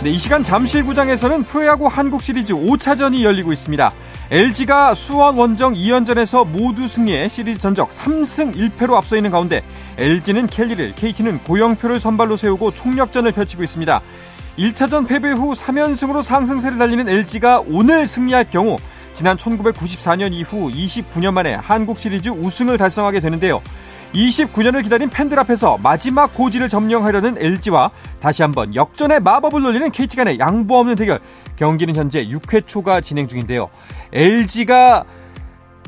네, 이 시간 잠실구장에서는 프로야구 한국 시리즈 5차전이 열리고 있습니다. LG가 수원 원정 2연전에서 모두 승리해 시리즈 전적 3승 1패로 앞서 있는 가운데 LG는 켈리를, KT는 고영표를 선발로 세우고 총력전을 펼치고 있습니다. 1차전 패배 후 3연승으로 상승세를 달리는 LG가 오늘 승리할 경우 지난 1994년 이후 29년 만에 한국 시리즈 우승을 달성하게 되는데요. 29년을 기다린 팬들 앞에서 마지막 고지를 점령하려는 LG와 다시 한번 역전의 마법을 놀리는 KT 간의 양보 없는 대결. 경기는 현재 6회 초가 진행 중인데요. LG가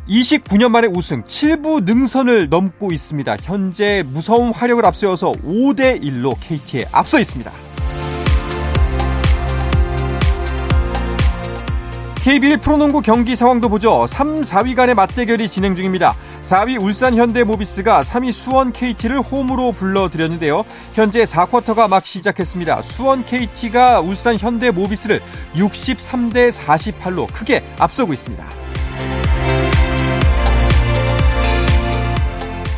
29년 만에 우승 7부 능선을 넘고 있습니다. 현재 무서운 화력을 앞세워서 5대 1로 KT에 앞서 있습니다. KBL 프로농구 경기 상황도 보죠. 3, 4위 간의 맞대결이 진행 중입니다. 4위 울산 현대모비스가 3위 수원 KT를 홈으로 불러들였는데요. 현재 4쿼터가 막 시작했습니다. 수원 KT가 울산 현대모비스를 63대 48로 크게 앞서고 있습니다.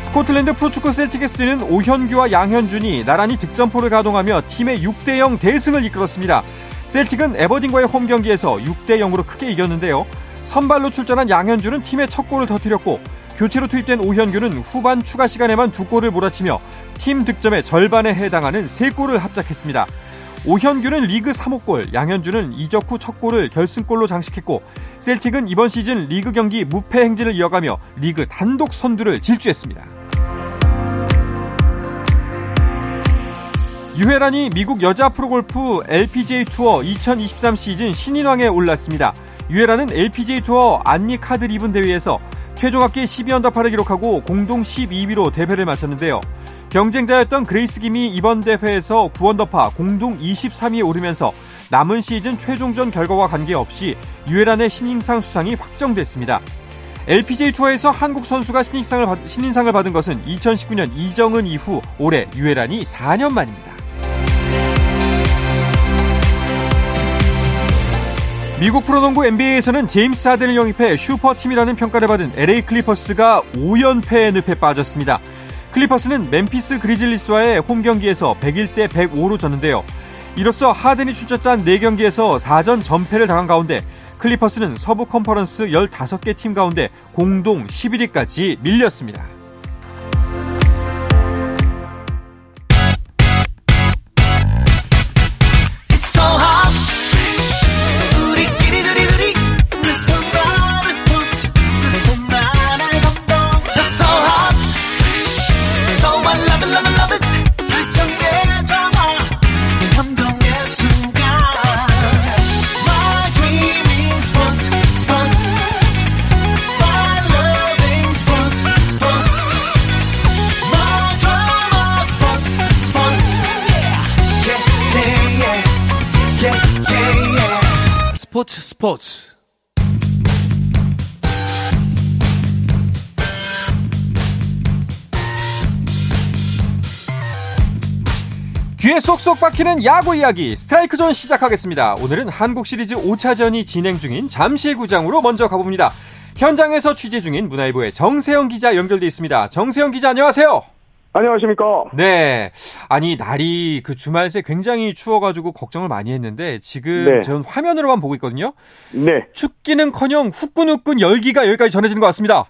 스코틀랜드 프로축구 셀틱에서 뛰는 오현규와 양현준이 나란히 득점포를 가동하며 팀의 6대0 대승을 이끌었습니다. 셀틱은 에버딘과의 홈 경기에서 6대 0으로 크게 이겼는데요. 선발로 출전한 양현주는 팀의 첫 골을 터뜨렸고 교체로 투입된 오현규는 후반 추가 시간에만 두 골을 몰아치며 팀 득점의 절반에 해당하는 세 골을 합작했습니다. 오현규는 리그 3호 골, 양현준은 이적 후 첫 골을 결승골로 장식했고 셀틱은 이번 시즌 리그 경기 무패 행진을 이어가며 리그 단독 선두를 질주했습니다. 유해란이 미국 여자 프로골프 LPGA 투어 2023 시즌 신인왕에 올랐습니다. 유해란은 LPGA 투어 안니카 드리븐 대회에서 최종 합계 12 언더파를 기록하고 공동 12위로 대회를 마쳤는데요. 경쟁자였던 그레이스 김이 이번 대회에서 9 언더파 공동 23위에 오르면서 남은 시즌 최종전 결과와 관계없이 유해란의 신인상 수상이 확정됐습니다. LPGA 투어에서 한국 선수가 신인상을, 받, 신인상을 받은 것은 2019년 이정은 이후 올해 유해란이 4년 만입니다. 미국 프로농구 NBA에서는 제임스 하든을 영입해 슈퍼팀이라는 평가를 받은 LA 클리퍼스가 5연패의 늪에 빠졌습니다. 클리퍼스는 멤피스 그리즐리스와의 홈 경기에서 101대 105로 졌는데요. 이로써 하든이 출전한 4경기에서 4전 전패를 당한 가운데 클리퍼스는 서부 컨퍼런스 15개 팀 가운데 공동 11위까지 밀렸습니다. 스포츠 귀에 쏙쏙 박히는 야구 이야기 스트라이크 존 시작하겠습니다. 오늘은 한국 시리즈 5차전이 진행 중인 잠실구장으로 먼저 가봅니다. 현장에서 취재 중인 문화일보의 정세영 기자 연결돼 있습니다. 정세영 기자 안녕하세요. 안녕하십니까. 네. 아니, 날이 그 주말 새 굉장히 추워가지고 걱정을 많이 했는데 지금 네. 저는 화면으로만 보고 있거든요. 네. 춥기는 커녕 후끈후끈 열기가 여기까지 전해지는 것 같습니다.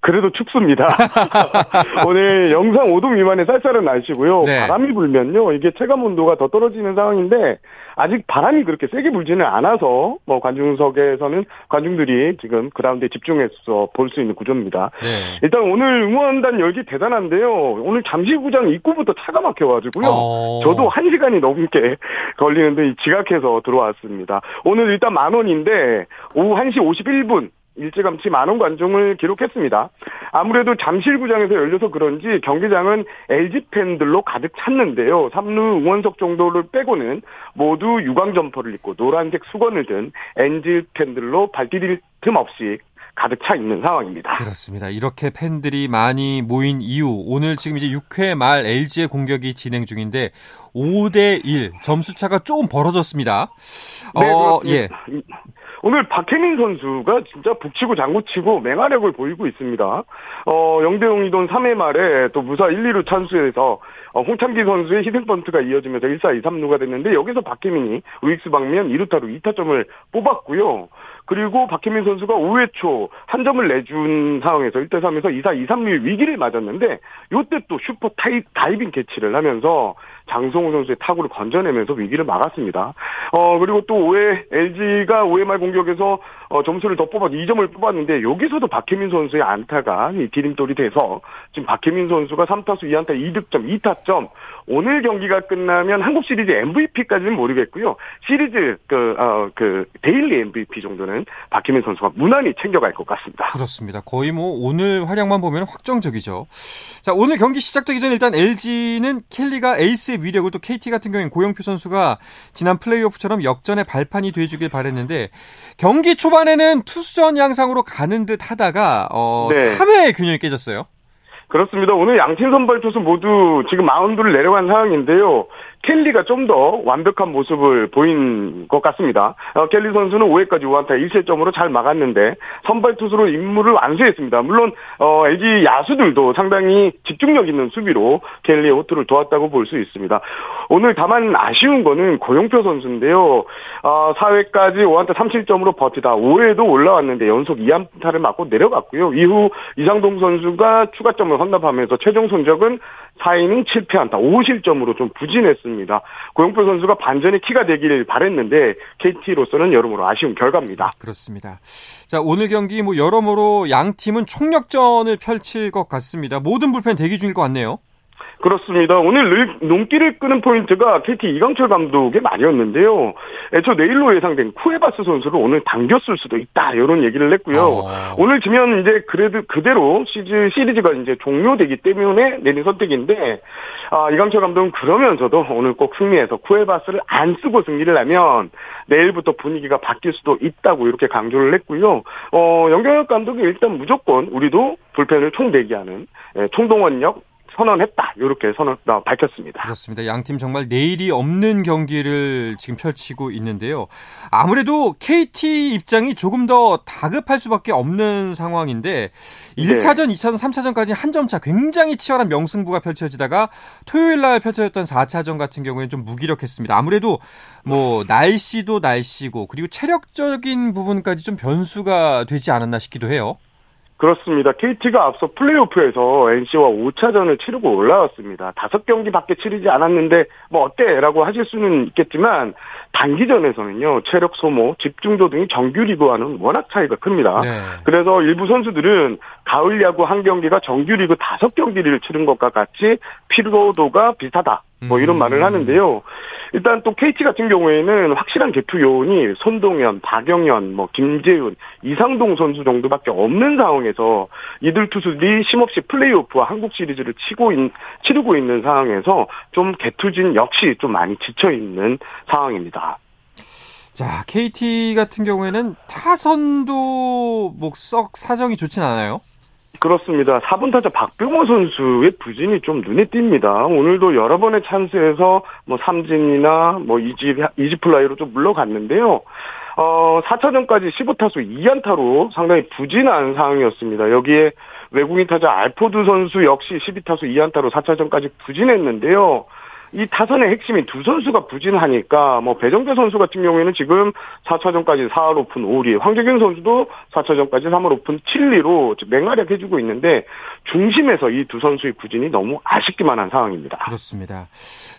그래도 춥습니다. 오늘 영상 5도 미만의 쌀쌀한 날씨고요. 네. 바람이 불면요. 이게 체감 온도가 더 떨어지는 상황인데 아직 바람이 그렇게 세게 불지는 않아서 뭐 관중석에서는 관중들이 지금 그라운드에 집중해서 볼 수 있는 구조입니다. 네. 일단 오늘 응원단 열기 대단한데요. 오늘 잠실구장 입구부터 차가 막혀가지고요. 어... 저도 한 시간이 넘게 걸리는데 지각해서 들어왔습니다. 오늘 일단 만 원인데 오후 1시 51분 일찌감치 만원 관중을 기록했습니다. 아무래도 잠실구장에서 열려서 그런지 경기장은 LG 팬들로 가득 찼는데요. 3루 응원석 정도를 빼고는 모두 유광 점퍼를 입고 노란색 수건을 든 LG 팬들로 발디딜 틈 없이 가득 차 있는 상황입니다. 그렇습니다. 이렇게 팬들이 많이 모인 이후 오늘 지금 이제 6회 말 LG의 공격이 진행 중인데 5대 1 점수 차가 조금 벌어졌습니다. 네, 어, 예. 오늘 박해민 선수가 진짜 북치고 장구치고 맹활약을 보이고 있습니다. 어, 0대0 이던 3회 말에 또 무사 1, 2루 찬스에서 어, 홍창기 선수의 희생번트가 이어지면서 1사 2, 3루가 됐는데 여기서 박해민이 우익수 방면 2루타로 2타점을 뽑았고요. 그리고 박해민 선수가 5회 초 한 점을 내준 상황에서 1대 3에서 2사 2, 3루의 위기를 맞았는데 요때 또 슈퍼 타이, 다이빙 캐치를 하면서 장성우 선수의 타구를 건져내면서 위기를 막았습니다. 어 그리고 또 5회 LG가 5회 말 공격에서 어, 점수를 더 뽑아서 2점을 뽑았는데 여기서도 박해민 선수의 안타가 디딤돌이 돼서 지금 박해민 선수가 3타수 2안타 2득점 2타점 오늘 경기가 끝나면 한국 시리즈 MVP까지는 모르겠고요. 시리즈 그, 어, 그 daily MVP 정도는 박해민 선수가 무난히 챙겨갈 것 같습니다. 그렇습니다. 거의 뭐 오늘 활약만 보면 확정적이죠. 자, 오늘 경기 시작되기 전 일단 LG는 켈리가 에이스의 위력을 또 KT 같은 경우엔 고영표 선수가 지난 플레이오프처럼 역전의 발판이 돼주길 바랬는데 경기 초반에는 투수전 양상으로 가는 듯 하다가 어, 네. 3회에 균형이 깨졌어요. 그렇습니다. 오늘 양팀 선발 투수 모두 지금 마운드를 내려간 상황인데요. 켈리가 좀 더 완벽한 모습을 보인 것 같습니다. 어, 켈리 선수는 5회까지 5안타 1실점으로 잘 막았는데 선발 투수로 임무를 완수했습니다. 물론 어, LG 야수들도 상당히 집중력 있는 수비로 켈리의 호투를 도왔다고 볼 수 있습니다. 오늘 다만 아쉬운 거는 고용표 선수인데요. 어, 4회까지 5안타 3실점으로 버티다 5회도 올라왔는데 연속 2안타를 맞고 내려갔고요. 이후 이상동 선수가 추가점을 헌납하면서 최종 성적은 4이닝 7패 안타 5실점으로 좀 부진했습니다. 고영표 선수가 반전의 키가 되길 바랬는데 KT로서는 여러모로 아쉬운 결과입니다. 그렇습니다. 자 오늘 경기 뭐 여러모로 양 팀은 총력전을 펼칠 것 같습니다. 모든 불펜 대기 중일 것 같네요. 그렇습니다. 오늘 눈길을 끄는 포인트가 KT 이강철 감독의 말이었는데요. 애초 내일로 예상된 쿠에바스 선수를 오늘 당겼을 수도 있다. 이런 얘기를 했고요. 아. 오늘 지면 이제 그래도 그대로 시즈, 시리즈가 이제 종료되기 때문에 내린 선택인데, 아, 이강철 감독은 그러면서도 오늘 꼭 승리해서 쿠에바스를 안 쓰고 승리를 하면 내일부터 분위기가 바뀔 수도 있다고 이렇게 강조를 했고요. 어, 영경혁 감독이 일단 무조건 우리도 불펜을 총 대기하는 예, 총동원력 선언했다. 이렇게 선언 어, 밝혔습니다. 그렇습니다. 양팀 정말 내일이 없는 경기를 지금 펼치고 있는데요. 아무래도 KT 입장이 조금 더 다급할 수밖에 없는 상황인데 1차전, 네. 2차전, 3차전까지 한 점 차 굉장히 치열한 명승부가 펼쳐지다가 토요일 날 펼쳐졌던 4차전 같은 경우에는 좀 무기력했습니다. 아무래도 뭐 날씨도 날씨고 그리고 체력적인 부분까지 좀 변수가 되지 않았나 싶기도 해요. 그렇습니다. KT가 앞서 플레이오프에서 NC와 5차전을 치르고 올라왔습니다. 다섯 경기밖에 치르지 않았는데 뭐 어때? 라고 하실 수는 있겠지만 단기전에서는요. 체력 소모, 집중도 등이 정규리그와는 워낙 차이가 큽니다. 네. 그래서 일부 선수들은 가을 야구 한 경기가 정규리그 다섯 경기를 치른 것과 같이 피로도가 비슷하다. 뭐 이런 음. 말을 하는데요. 일단 또 KT 같은 경우에는 확실한 개투 요원이 손동현, 박영현, 뭐 김재훈, 이상동 선수 정도밖에 없는 상황에서 이들 투수들이 심없이 플레이오프와 한국 시리즈를 치고 있, 치르고 있는 상황에서 좀 개투진 역시 좀 많이 지쳐 있는 상황입니다. 자, KT 같은 경우에는 타선도 뭐 썩 사정이 좋진 않아요. 그렇습니다. 4번 타자 박병호 선수의 부진이 좀 눈에 띕니다. 오늘도 여러 번의 찬스에서 뭐 삼진이나 뭐 easy easy 플라이로 좀 물러갔는데요. 어, 4차전까지 15타수 2안타로 상당히 부진한 상황이었습니다. 여기에 외국인 타자 알포드 선수 역시 12타수 2안타로 4차전까지 부진했는데요. 이 타선의 핵심이 두 선수가 부진하니까 뭐 배정대 선수 같은 경우에는 지금 4차전까지 4할 5푼 5리, 황재균 선수도 4차전까지 3할 오픈 7리로 맹활약 해주고 있는데 중심에서 이 두 선수의 부진이 너무 아쉽기만 한 상황입니다. 그렇습니다.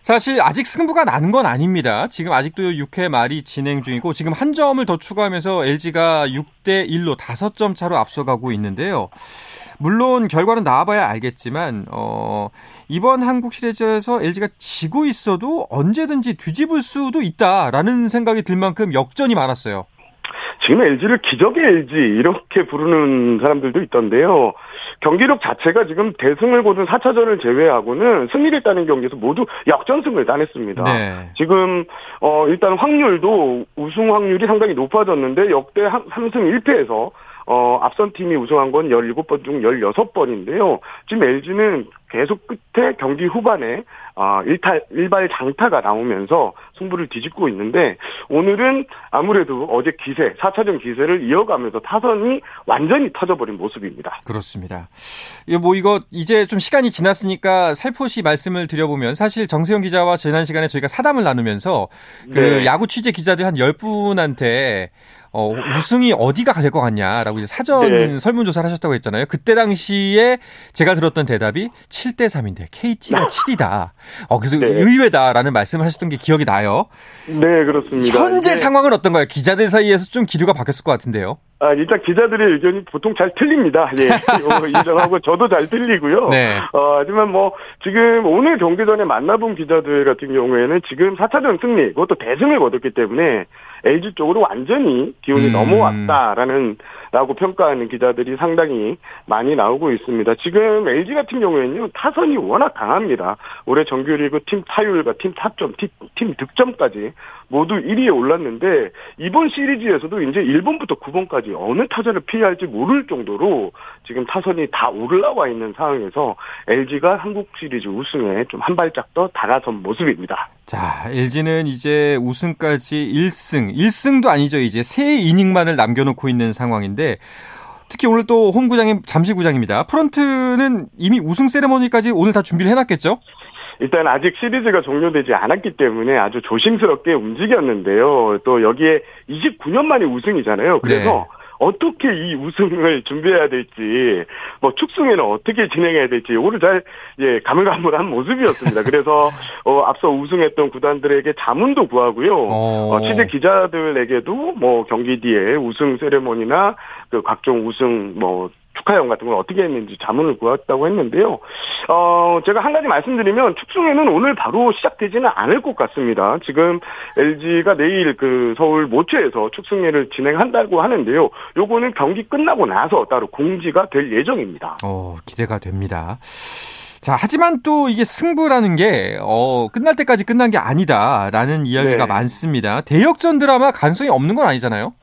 사실 아직 승부가 나는 건 아닙니다. 지금 아직도 6회 말이 진행 중이고 지금 한 점을 더 추가하면서 LG가 6대 1로 5점 차로 앞서가고 있는데요. 물론 결과는 나와봐야 알겠지만 어, 이번 한국 시리즈에서 LG가 지고 있어도 언제든지 뒤집을 수도 있다라는 생각이 들 만큼 역전이 많았어요. 지금 LG를 기적의 LG 이렇게 부르는 사람들도 있던데요. 경기력 자체가 지금 대승을 거둔 4차전을 제외하고는 승리를 따는 경기에서 모두 역전승을 따냈습니다. 네. 지금 어 일단 확률도 우승 확률이 상당히 높아졌는데 역대 3승 1패에서 어, 앞선 팀이 우승한 건 17번 중 16번인데요. 지금 LG는 계속 끝에 경기 후반에 아, 일탈, 일발 장타가 나오면서 승부를 뒤집고 있는데 오늘은 아무래도 어제 기세, 4차전 기세를 이어가면서 타선이 완전히 터져버린 모습입니다. 그렇습니다. 뭐 이거 이제 좀 시간이 지났으니까 살포시 말씀을 드려보면 사실 정세영 기자와 지난 시간에 저희가 사담을 나누면서 그 네. 야구 취재 기자들 한 10분한테 어, 우승이 어디가 갈것 같냐라고 이제 사전 네. 설문조사를 하셨다고 했잖아요. 그때 당시에 제가 들었던 대답이 7대 3인데 KT가 7이다. 어, 그래서 네. 의외다라는 말씀을 하셨던 게 기억이 나요. 네, 그렇습니다. 현재 네. 상황은 어떤가요? 기자들 사이에서 좀 기류가 바뀌었을 것 같은데요. 아, 일단 기자들의 의견이 보통 잘 틀립니다. 예. 인정하고 저도 잘 틀리고요. 네. 어, 하지만 뭐, 지금 오늘 경기 전에 만나본 기자들 같은 경우에는 지금 4차전 승리, 그것도 대승을 거뒀기 때문에 LG 쪽으로 완전히 기운이 음. 넘어왔다라는 라고 평가하는 기자들이 상당히 많이 나오고 있습니다. 지금 LG 같은 경우에는요, 타선이 워낙 강합니다. 올해 정규리그 팀 타율과 팀 타점, 팀, 팀 득점까지 모두 1위에 올랐는데, 이번 시리즈에서도 이제 1번부터 9번까지 어느 타자를 피해야 할지 모를 정도로 지금 타선이 다 올라와 있는 상황에서 LG가 한국 시리즈 우승에 좀 한 발짝 더 다가선 모습입니다. 자, LG는 이제 우승까지 1승, 1승도 아니죠. 이제 3이닝만을 남겨놓고 있는 상황인데, 특히 오늘 또 홈구장인 잠실구장입니다. 프런트는 이미 우승 세레머니까지 오늘 다 준비를 해놨겠죠? 일단 아직 시리즈가 종료되지 않았기 때문에 아주 조심스럽게 움직였는데요. 또 여기에 29년 만에 우승이잖아요. 그래서 네. 어떻게 이 우승을 준비해야 될지, 뭐 축승에는 어떻게 진행해야 될지, 요거를 잘, 예, 가물가물한 모습이었습니다. 그래서, 어, 앞서 우승했던 구단들에게 자문도 구하고요. 어, 어 취재 기자들에게도 뭐 경기 뒤에 우승 세레모니나 그 각종 우승 뭐 축하형 같은 걸 어떻게 했는지 자문을 구했다고 했는데요. 어, 제가 한 가지 말씀드리면 축소회는 오늘 바로 시작되지는 않을 것 같습니다. 지금 LG가 내일 그 서울 모처에서 축승회를 진행한다고 하는데요. 요거는 경기 끝나고 나서 따로 공지가 될 예정입니다. 어, 기대가 됩니다. 자, 하지만 또 이게 승부라는 게, 어, 끝날 때까지 끝난 게 아니다라는 이야기가 네. 많습니다. 대역전 드라마 가능성이 없는 건 아니잖아요?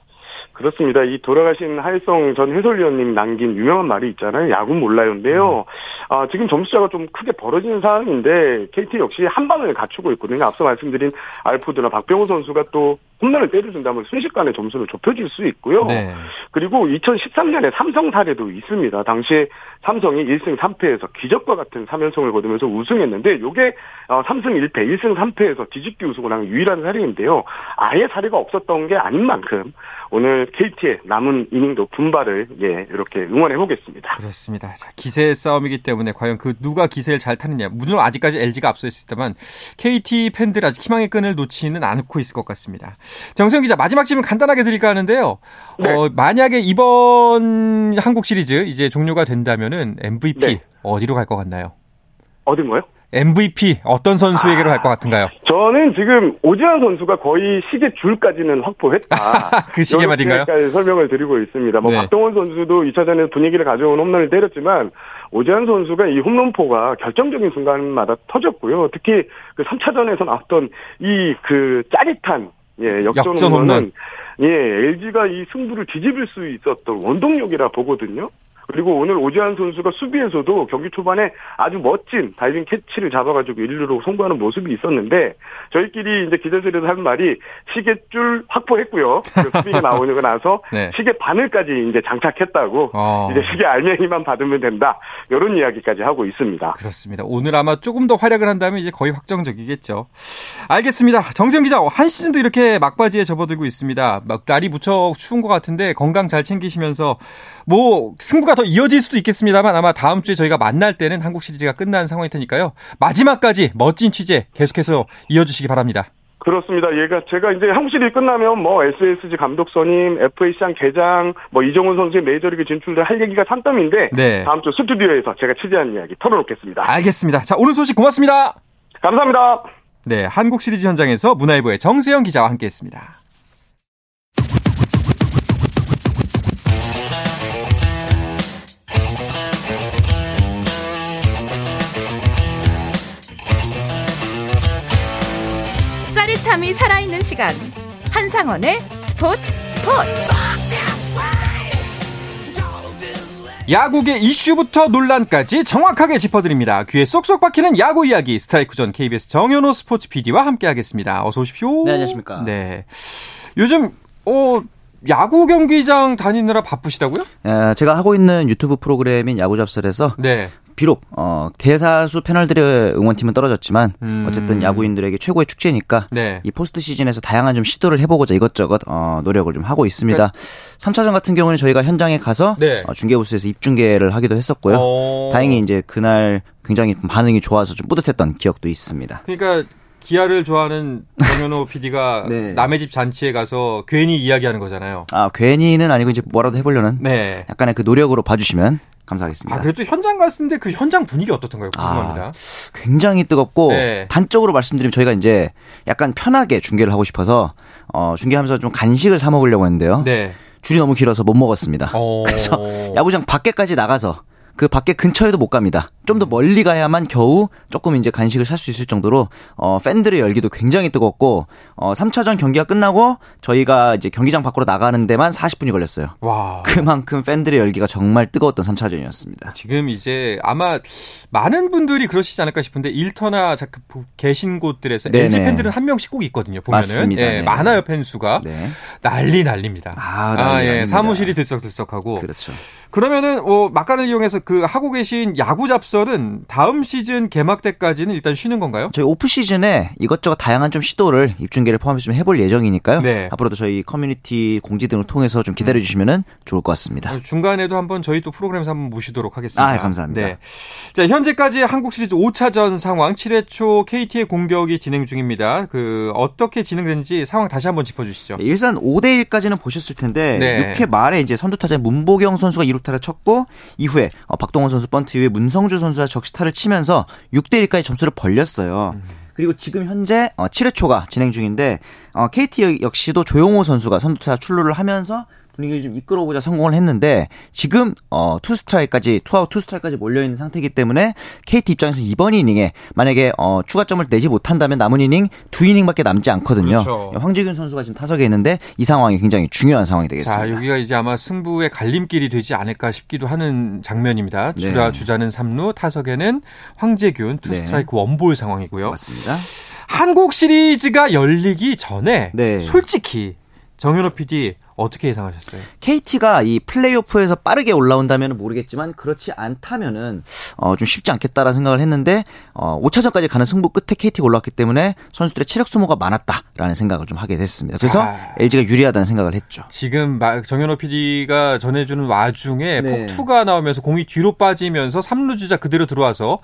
그렇습니다. 이 돌아가신 하일성 전 해설위원님 남긴 유명한 말이 있잖아요. 야구는 몰라요인데요. 음. 아, 지금 점수차가 좀 크게 벌어지는 상황인데 KT 역시 한 방을 갖추고 있거든요. 앞서 말씀드린 알포드나 박병호 선수가 또 홈런을 때려준다면 순식간에 점수를 좁혀질 수 있고요. 네. 그리고 2013년에 삼성 사례도 있습니다. 당시에 삼성이 1승 3패에서 기적과 같은 3연승을 거두면서 우승했는데 이게 3승 1패, 1승 3패에서 뒤집기 우승을 한 유일한 사례인데요. 아예 사례가 없었던 게 아닌 만큼 오늘 KT의 남은 이닝도 분발을 예 이렇게 응원해 보겠습니다. 그렇습니다. 자, 기세의 싸움이기 때문에 과연 그 누가 기세를 잘 타느냐. 물론 아직까지 LG가 앞서 있을 때만 KT 팬들 아직 희망의 끈을 놓지는 않고 있을 것 같습니다. 정세영 기자 마지막 질문 간단하게 드릴까 하는데요. 네. 어, 만약에 이번 한국 시리즈 이제 종료가 된다면은 MVP 네. 어디로 갈 것 같나요? 어딘가요? MVP 어떤 선수에게로 아, 갈것 같은가요? 저는 지금 오지환 선수가 거의 시계 줄까지는 확보했다. 그 시계 말인가요? 설명을 드리고 있습니다. 뭐 네. 박동원 선수도 2차전에서 분위기를 가져온 홈런을 때렸지만 오지환 선수가 이 홈런포가 결정적인 순간마다 터졌고요. 특히 그 3차전에서 나왔던 이 그 짜릿한 예, 역전, 역전 홈런. 예, LG가 이 승부를 뒤집을 수 있었던 원동력이라 보거든요. 그리고 오늘 오지환 선수가 수비에서도 경기 초반에 아주 멋진 다이빙 캐치를 잡아가지고 1루로 송구하는 모습이 있었는데 저희끼리 이제 기자실에서 한 말이 시계줄 확보했고요. 그 수비가 나오고 나서 네. 시계 바늘까지 이제 장착했다고 어. 이제 시계 알맹이만 받으면 된다 이런 이야기까지 하고 있습니다. 그렇습니다. 오늘 아마 조금 더 활약을 한다면 이제 거의 확정적이겠죠. 알겠습니다. 정세영 기자 한 시즌도 이렇게 막바지에 접어들고 있습니다. 막 날이 무척 추운 것 같은데 건강 잘 챙기시면서 뭐 승부가 더 이어질 수도 있겠습니다만 아마 다음 주에 저희가 만날 때는 한국 시리즈가 끝난 상황일 테니까요. 마지막까지 멋진 취재 계속해서 이어주시기 바랍니다. 그렇습니다. 얘가 제가 이제 한국 시리즈 끝나면 뭐 SSG 감독 선임, FA 시장 개장, 뭐 이정훈 선수의 메이저리그 진출도 할 얘기가 산더미인데 네. 다음 주 스튜디오에서 제가 취재한 이야기 털어놓겠습니다. 알겠습니다. 자 오늘 소식 고맙습니다. 감사합니다. 네, 한국 시리즈 현장에서 문화일보의 정세영 기자와 함께했습니다. 짜릿함이 살아있는 시간 한상원의 스포츠 스포츠 야구계 이슈부터 논란까지 정확하게 짚어드립니다. 귀에 쏙쏙 박히는 야구 이야기 스트라이크 존 KBS 정현호 스포츠 PD와 함께하겠습니다. 어서 오십시오. 네, 안녕하십니까. 네. 요즘 어 야구 경기장 다니느라 바쁘시다고요? 에, 제가 하고 있는 유튜브 프로그램인 야구 잡설에서 네. 비록 어, 대다수 패널들의 응원팀은 떨어졌지만 음. 어쨌든 야구인들에게 최고의 축제니까 네. 이 포스트 시즌에서 다양한 좀 시도를 해보고자 이것저것 어, 노력을 좀 하고 있습니다. 그러니까 3차전 같은 경우는 저희가 현장에 가서 네. 어, 중계부스에서 입중계를 하기도 했었고요. 오. 어. 다행히 이제 그날 굉장히 반응이 좋아서 좀 뿌듯했던 기억도 있습니다. 그러니까 기아를 좋아하는 정현호 PD가 네. 남의 집 잔치에 가서 괜히 이야기하는 거잖아요. 아 괜히는 아니고 이제 뭐라도 해보려는 네. 약간의 그 노력으로 봐주시면 감사하겠습니다. 아, 그래도 현장 갔는데 그 현장 분위기 어떻던가요? 궁금합니다. 아, 굉장히 뜨겁고 네. 단적으로 말씀드리면 저희가 이제 약간 편하게 중계를 하고 싶어서 어, 중계하면서 좀 간식을 사 먹으려고 했는데요. 네. 줄이 너무 길어서 못 먹었습니다. 오. 어. 그래서 야구장 밖에까지 나가서 그 밖에 근처에도 못 갑니다. 좀 더 멀리 가야만 겨우 조금 이제 간식을 살 수 있을 정도로 어 팬들의 열기도 굉장히 뜨겁고 어 3차전 경기가 끝나고 저희가 이제 경기장 밖으로 나가는 데만 40분이 걸렸어요. 와. 그만큼 팬들의 열기가 정말 뜨거웠던 3차전이었습니다. 지금 이제 아마 많은 분들이 그러시지 않을까 싶은데 일터나 그 계신 곳들에서 네네. LG 팬들은 한 명씩 꼭 있거든요. 보면은 맞습니다. 예, 네. 많아요 팬 수가 네. 난리 난립니다. 아, 난리 아 예. 사무실이 들썩들썩하고. 그렇죠. 그러면은 어 막간을 이용해서 그 하고 계신 야구 잡설은 다음 시즌 개막 때까지는 일단 쉬는 건가요? 저희 오프 시즌에 이것저것 다양한 좀 시도를 입중계를 포함해서 좀 해볼 예정이니까요. 네. 앞으로도 저희 커뮤니티 공지 등을 통해서 좀 기다려 주시면은 좋을 것 같습니다. 어, 중간에도 한번 저희 또 프로그램에서 한번 모시도록 하겠습니다. 아, 감사합니다. 네. 자, 현재까지 한국 시리즈 5차전 상황 7회 초 KT의 공격이 진행 중입니다. 그 어떻게 진행되는지 상황 다시 한번 짚어 주시죠. 네, 일단 5대 1까지는 보셨을 텐데 네. 6회 말에 이제 선두 타자 문보경 선수가 2루타를 쳤고 이후에 어, 박동원 선수 번트 이후에 문성주 선수 가 적시타를 치면서 6대 1까지 점수를 벌렸어요. 음. 그리고 지금 현재 7회 어, 초가 진행 중인데 KT 어, 역시도 조용호 선수가 선두타 출루를 하면서 분위기를 좀 이끌어오고자 성공을 했는데 지금 어, 투 스트라이크까지 투아웃 투 스트라이크까지 몰려 있는 상태이기 때문에 KT 입장에서 이번 이닝에 만약에 어, 추가점을 내지 못한다면 남은 이닝 두 이닝밖에 남지 않거든요. 그렇죠. 황재균 선수가 지금 타석에 있는데 이 상황이 굉장히 중요한 상황이 되겠습니다. 자, 여기가 이제 아마 승부의 갈림길이 되지 않을까 싶기도 하는 장면입니다. 네. 주라 주자는 3루 타석에는 황재균 투 네. 스트라이크 원볼 상황이고요. 맞습니다. 한국 시리즈가 열리기 전에 네. 솔직히 정현호 PD 어떻게 예상하셨어요? KT가 이 플레이오프에서 빠르게 올라온다면 모르겠지만 그렇지 않다면은 어, 좀 쉽지 않겠다라는 생각을 했는데 어, 5차전까지 가는 승부 끝에 KT가 올라왔기 때문에 선수들의 체력 소모가 많았다라는 생각을 좀 하게 됐습니다. 그래서 아, LG가 유리하다는 생각을 했죠. 지금 정현호 PD가 전해주는 와중에 네. 폭투가 나오면서 공이 뒤로 빠지면서 3루 주자 그대로 들어와서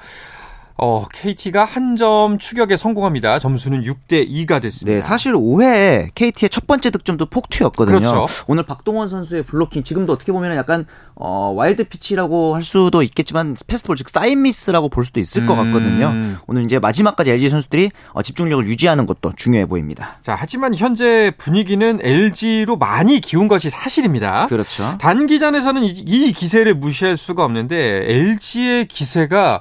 어, KT가 한 점 추격에 성공합니다. 점수는 6대 2가 됐습니다. 네, 사실 5회에 KT의 첫 번째 득점도 폭투였거든요. 그렇죠. 오늘 박동원 선수의 블로킹 지금도 어떻게 보면 약간 어, 와일드 피치라고 할 수도 있겠지만 패스트볼 즉 사인 미스라고 볼 수도 있을 음. 것 같거든요. 오늘 이제 마지막까지 LG 선수들이 어, 집중력을 유지하는 것도 중요해 보입니다. 자, 하지만 현재 분위기는 LG로 많이 기운 것이 사실입니다. 그렇죠. 단기전에서는 이, 이 기세를 무시할 수가 없는데 LG의 기세가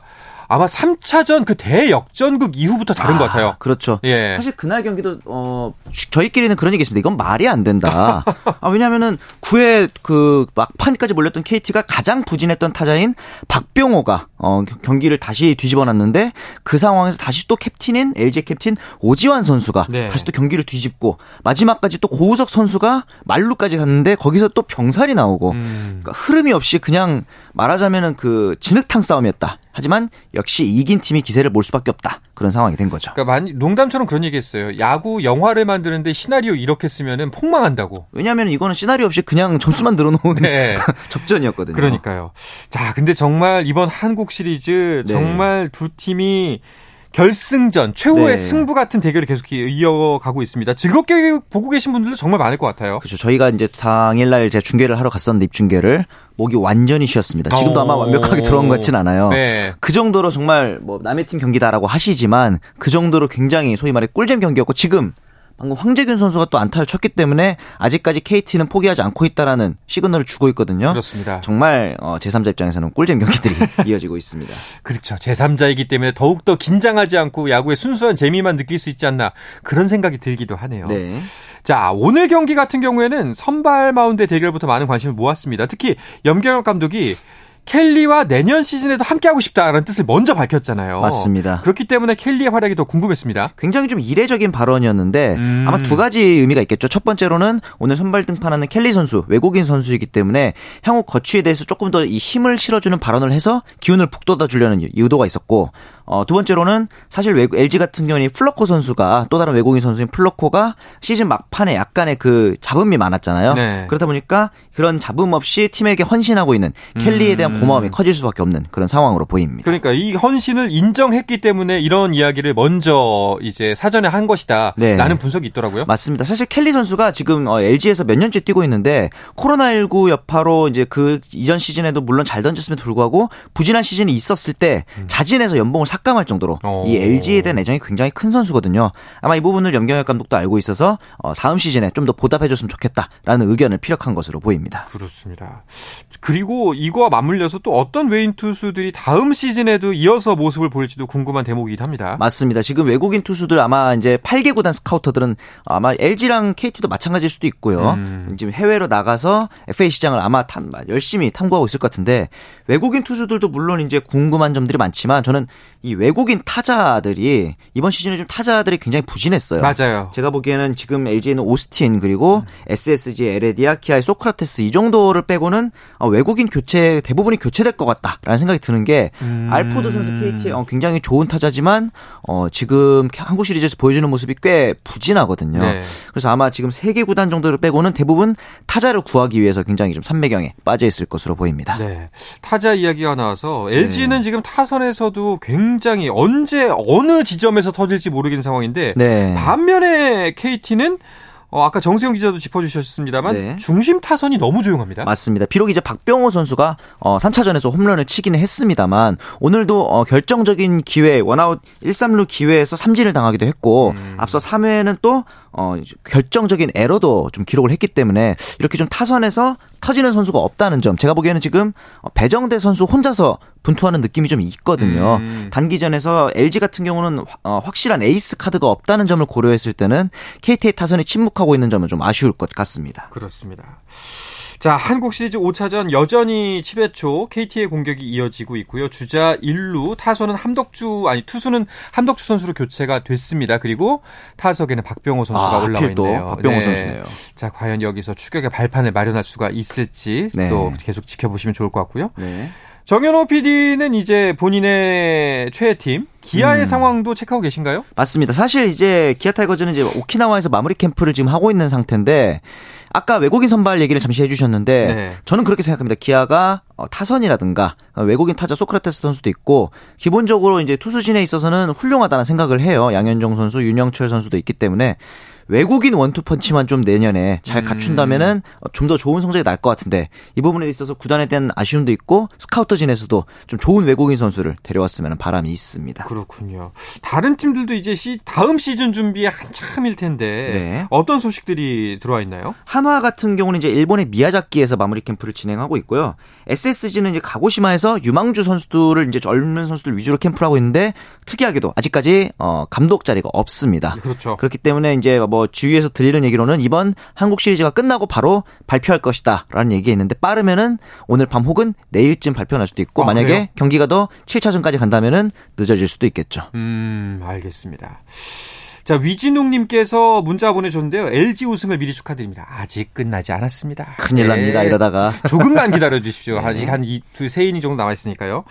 아마 3차전 그 대역전극 이후부터 다른 아, 것 같아요. 그렇죠. 예. 사실 그날 경기도 어 저희끼리는 그런 얘기 했습니다. 이건 말이 안 된다. 아, 왜냐면은 9회 그 막판까지 몰렸던 KT가 가장 부진했던 타자인 박병호가 어 경기를 다시 뒤집어 놨는데 그 상황에서 다시 또 캡틴인 LG 캡틴 오지환 선수가 네. 다시 또 경기를 뒤집고 마지막까지 또 고우석 선수가 말루까지 갔는데 거기서 또 병살이 나오고 음. 그러니까 흐름이 없이 그냥 말하자면은 그 진흙탕 싸움이었다. 하지만 역시 이긴 팀이 기세를 몰 수밖에 없다. 그런 상황이 된 거죠. 그러니까 많이 농담처럼 그런 얘기했어요. 야구 영화를 만드는데 시나리오 이렇게 쓰면은 폭망한다고. 왜냐하면 이거는 시나리오 없이 그냥 점수만 늘어놓은 네. 접전이었거든요. 그러니까요. 자, 근데 정말 이번 한국 시리즈 네. 정말 두 팀이 결승전 최후의 네. 승부 같은 대결이 계속 이어가고 있습니다. 즐겁게 보고 계신 분들도 정말 많을 것 같아요. 그렇죠. 저희가 이제 당일날 제가 중계를 하러 갔었는데 입중계를 목이 완전히 쉬었습니다. 지금도 아마 완벽하게 들어온 것 같진 않아요. 네. 그 정도로 정말 뭐 남의 팀 경기다라고 하시지만 그 정도로 굉장히 소위 말해 꿀잼 경기였고 지금 방금 황재균 선수가 또 안타를 쳤기 때문에 아직까지 KT는 포기하지 않고 있다라는 시그널을 주고 있거든요. 그렇습니다. 정말 어, 제3자 입장에서는 꿀잼 경기들이 이어지고 있습니다. 그렇죠. 제3자이기 때문에 더욱더 긴장하지 않고 야구의 순수한 재미만 느낄 수 있지 않나 그런 생각이 들기도 하네요. 네. 자, 오늘 경기 같은 경우에는 선발 마운드 대결부터 많은 관심을 모았습니다. 특히 염경엽 감독이 켈리와 내년 시즌에도 함께하고 싶다라는 뜻을 먼저 밝혔잖아요. 맞습니다. 그렇기 때문에 켈리의 활약이 더 궁금했습니다. 굉장히 좀 이례적인 발언이었는데 음. 아마 두 가지 의미가 있겠죠. 첫 번째로는 오늘 선발 등판하는 켈리 선수 외국인 선수이기 때문에 향후 거취에 대해서 조금 더 이 힘을 실어주는 발언을 해서 기운을 북돋아 주려는 의도가 있었고 어, 두 번째로는 사실 외국, LG 같은 경우는 플러코 선수가 또 다른 외국인 선수인 플러코가 시즌 막판에 약간의 그 잡음이 많았잖아요. 네. 그러다 보니까 그런 잡음 없이 팀에게 헌신하고 있는 켈리에 대한 음. 고마움이 커질 수밖에 없는 그런 상황으로 보입니다. 그러니까 이 헌신을 인정했기 때문에 이런 이야기를 먼저 이제 사전에 한 것이다. 네. 라는 분석이 있더라고요. 맞습니다. 사실 켈리 선수가 지금 LG에서 어, 몇 년째 뛰고 있는데 코로나19 여파로 이제 그 이전 시즌에도 물론 잘 던졌음에도 불구하고 부진한 시즌이 있었을 때 음. 자진해서 연봉을 삭 삭감할 정도로 오. 이 LG에 대한 애정이 굉장히 큰 선수거든요. 아마 이 부분을 염경엽 감독도 알고 있어서 어, 다음 시즌에 좀 더 보답해줬으면 좋겠다라는 의견을 피력한 것으로 보입니다. 그렇습니다. 그리고 이거와 맞물려서 또 어떤 외인 투수들이 다음 시즌에도 이어서 모습을 보일지도 궁금한 대목이긴 합니다. 맞습니다. 지금 외국인 투수들 아마 이제 8개 구단 스카우터들은 아마 LG랑 KT도 마찬가지일 수도 있고요. 음. 지금 해외로 나가서 FA 시장을 아마 탐, 열심히 탐구하고 있을 것 같은데 외국인 투수들도 물론 이제 궁금한 점들이 많지만 저는 이 외국인 타자들이 이번 시즌에 좀 타자들이 굉장히 부진했어요. 맞아요. 제가 보기에는 지금 LG에는 오스틴 그리고 음. SSG 에레디아 키아의 소크라테스 이 정도를 빼고는 어, 외국인 교체 대부분이 교체될 것 같다라는 생각이 드는 게 음. 알포드 선수 KT의 어, 굉장히 좋은 타자지만 어, 지금 한국 시리즈에서 보여주는 모습이 꽤 부진하거든요. 네. 그래서 아마 지금 세 개 구단 정도를 빼고는 대부분 타자를 구하기 위해서 굉장히 좀 삼매경에 빠져 있을 것으로 보입니다. 네. 타자 이야기가 나와서 LG는 네. 지금 타선에서도 굉장히 언제 어느 지점에서 터질지 모르겠는 상황인데 네. 반면에 KT는 어, 아까 정세영 기자도 짚어주셨습니다만 네. 중심 타선이 너무 조용합니다. 맞습니다. 비록 이제 박병호 선수가 어, 3차전에서 홈런을 치기는 했습니다만 오늘도 어, 결정적인 기회 원아웃 1, 3루 기회에서 삼진을 당하기도 했고 음. 앞서 3회에는 또 어, 결정적인 에러도 좀 기록을 했기 때문에 이렇게 좀 타선에서 터지는 선수가 없다는 점 제가 보기에는 지금 배정대 선수 혼자서 분투하는 느낌이 좀 있거든요. 음. 단기전에서 LG 같은 경우는 어, 확실한 에이스 카드가 없다는 점을 고려했을 때는 KT의 타선이 침묵하고 있는 점은 좀 아쉬울 것 같습니다. 그렇습니다. 자, 한국 시리즈 5차전 여전히 7회 초 KT의 공격이 이어지고 있고요. 주자 1루, 타선은 함덕주 아니 투수는 함덕주 선수로 교체가 됐습니다. 그리고 타석에는 박병호 선수가 아, 올라와 있네요. 박병호 네. 선수네요. 자, 과연 여기서 추격의 발판을 마련할 수가 있을지 네. 또 계속 지켜보시면 좋을 것 같고요. 네. 정현호 PD는 이제 본인의 최애 팀 기아의 음. 상황도 체크하고 계신가요? 맞습니다. 사실 이제 기아 타이거즈는 이제 오키나와에서 마무리 캠프를 지금 하고 있는 상태인데 아까 외국인 선발 얘기를 잠시 해주셨는데 네. 저는 그렇게 생각합니다. 기아가 어, 타선이라든가 어, 외국인 타자 소크라테스 선수도 있고 기본적으로 이제 투수진에 있어서는 훌륭하다는 생각을 해요. 양현종 선수, 윤영철 선수도 있기 때문에 외국인 원투펀치만 좀 내년에 잘 음. 갖춘다면은 좀 더 좋은 성적이 날 것 같은데 이 부분에 있어서 구단에 대한 아쉬움도 있고 스카우터진에서도 좀 좋은 외국인 선수를 데려왔으면 바람이 있습니다. 그렇군요. 다른 팀들도 이제 시, 다음 시즌 준비에 한참일 텐데 네. 어떤 소식들이 들어와 있나요? 한화 같은 경우는 이제 일본의 미야자키에서 마무리 캠프를 진행하고 있고요. SSG는 이제 가고시마에서 유망주 선수들을 이제 젊은 선수들 위주로 캠프를 하고 있는데 특이하게도 아직까지 어, 감독 자리가 없습니다. 그렇죠. 그렇기 때문에 이제 뭐 주위에서 들리는 얘기로는 이번 한국 시리즈가 끝나고 바로 발표할 것이다라는 얘기가 있는데 빠르면은 오늘 밤 혹은 내일쯤 발표할 수도 있고 아, 만약에 그래요? 경기가 더 7차전까지 간다면은 늦어질 수도 있겠죠. 음, 알겠습니다. 자, 위진웅님께서 문자 보내줬는데요. LG 우승을 미리 축하드립니다. 아직 끝나지 않았습니다. 큰일 네. 납니다, 이러다가. 조금만 기다려주십시오. 네. 아직 한 이, 두, 세 이닝 정도 남아있으니까요.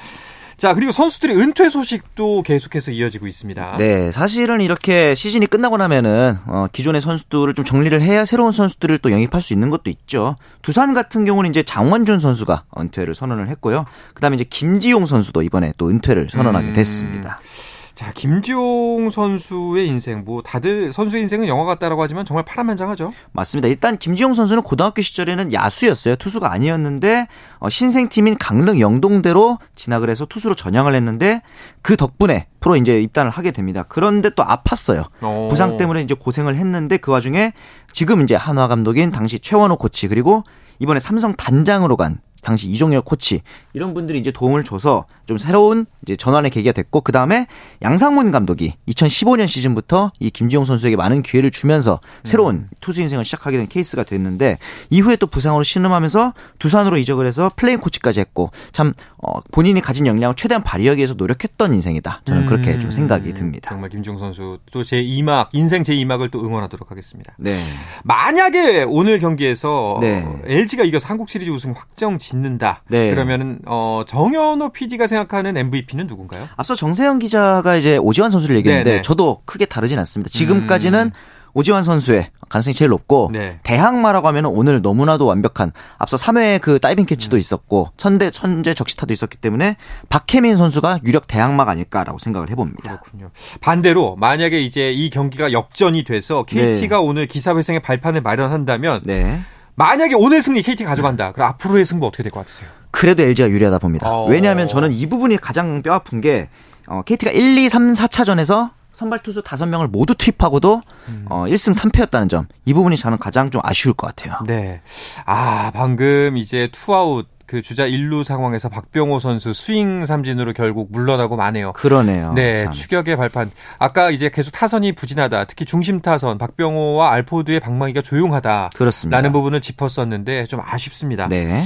자, 그리고 선수들의 은퇴 소식도 계속해서 이어지고 있습니다. 네, 사실은 이렇게 시즌이 끝나고 나면은 어, 기존의 선수들을 좀 정리를 해야 새로운 선수들을 또 영입할 수 있는 것도 있죠. 두산 같은 경우는 이제 장원준 선수가 은퇴를 선언을 했고요. 그다음에 이제 김지용 선수도 이번에 또 은퇴를 선언하게 음. 됐습니다. 음. 자, 김지용 선수의 인생, 뭐, 다들 선수의 인생은 영화 같다라고 하지만 정말 파란만장하죠? 맞습니다. 일단 김지용 선수는 고등학교 시절에는 야수였어요. 투수가 아니었는데, 어, 신생팀인 강릉 영동대로 진학을 해서 투수로 전향을 했는데, 그 덕분에 프로 이제 입단을 하게 됩니다. 그런데 또 아팠어요. 오. 부상 때문에 이제 고생을 했는데, 그 와중에 지금 이제 한화 감독인 당시 최원호 코치, 그리고 이번에 삼성 단장으로 간 당시 이종열 코치 이런 분들이 이제 도움을 줘서 좀 새로운 이제 전환의 계기가 됐고 그 다음에 양상문 감독이 2015년 시즌부터 이 김지용 선수에게 많은 기회를 주면서 새로운 음. 투수 인생을 시작하게 된 케이스가 됐는데 이후에 또 부상으로 신음하면서 두산으로 이적을 해서 플레잉 코치까지 했고 참 어, 본인이 가진 역량을 최대한 발휘하기 위해서 노력했던 인생이다. 저는 그렇게 좀 생각이 듭니다. 정말 김지용 선수 또 제 2막 인생 제 2막을 또 응원하도록 하겠습니다. 네. 만약에 오늘 경기에서 네. LG가 이겨서 한국 시리즈 우승 확정 짓는다. 네. 그러면은 어, 정현호 PD가 생각하는 MVP는 누군가요? 앞서 정세영 기자가 이제 오지환 선수를 얘기했는데 네네. 저도 크게 다르진 않습니다. 지금까지는 음. 오지환 선수의 가능성이 제일 높고 네. 대항마라고 하면 오늘 너무나도 완벽한 앞서 3회 그 다이빙 캐치도 음. 있었고 천대 천재 적시타도 있었기 때문에 박혜민 선수가 유력 대항마가 아닐까라고 생각을 해봅니다. 그렇군요. 반대로 만약에 이제 이 경기가 역전이 돼서 KT가 네. 오늘 기사회생의 발판을 마련한다면 네. 만약에 오늘 승리 KT 가져간다. 그럼 앞으로의 승부 어떻게 될 것 같으세요? 그래도 LG가 유리하다 봅니다. 어... 왜냐하면 저는 이 부분이 가장 뼈 아픈 게 어, KT가 1, 2, 3, 4차전에서 선발 투수 5명을 모두 투입하고도 음. 어, 1승 3패였다는 점. 이 부분이 저는 가장 좀 아쉬울 것 같아요. 네. 아, 방금 이제 투아웃 그 주자 1루 상황에서 박병호 선수 스윙 삼진으로 결국 물러나고 마네요. 그러네요. 네, 참. 추격의 발판. 아까 이제 계속 타선이 부진하다. 특히 중심 타선 박병호와 알포드의 방망이가 조용하다. 그렇습니다. 라는 부분을 짚었었는데 좀 아쉽습니다. 네.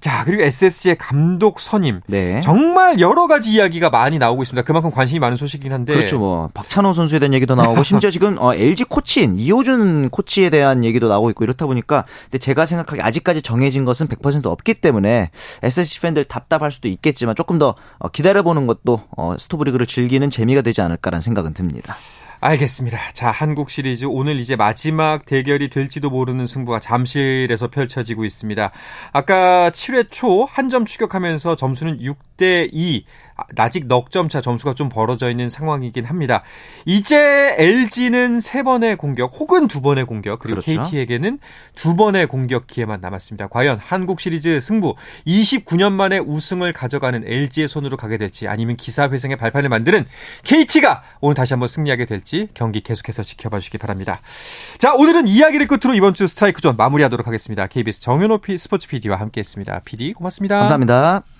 자, 그리고 SSG의 감독 선임. 네. 정말 여러 가지 이야기가 많이 나오고 있습니다. 그만큼 관심이 많은 소식이긴 한데. 그렇죠. 뭐 박찬호 선수에 대한 얘기도 나오고 심지어 지금 어, LG 코치인 이호준 코치에 대한 얘기도 나오고 있고 이렇다 보니까 근데 제가 생각하기에 아직까지 정해진 것은 100% 없기 때문에 SSG 팬들 답답할 수도 있겠지만 조금 더 어, 기다려 보는 것도 어, 스토브리그를 즐기는 재미가 되지 않을까라는 생각은 듭니다. 알겠습니다. 자, 한국 시리즈 오늘 이제 마지막 대결이 될지도 모르는 승부가 잠실에서 펼쳐지고 있습니다. 아까 7회 초 한 점 추격하면서 점수는 6대 2. 아직 넉 점 차 점수가 좀 벌어져 있는 상황이긴 합니다. 이제 LG는 세 번의 공격 혹은 두 번의 공격 그리고 그렇죠. KT에게는 두 번의 공격 기회만 남았습니다. 과연 한국 시리즈 승부 29년 만에 우승을 가져가는 LG의 손으로 가게 될지 아니면 기사 회생의 발판을 만드는 KT가 오늘 다시 한번 승리하게 될지 경기 계속해서 지켜봐 주시기 바랍니다. 자 오늘은 이야기를 끝으로 이번 주 스트라이크 존 마무리하도록 하겠습니다. KBS 정현호 스포츠 PD와 함께했습니다. PD 고맙습니다. 감사합니다.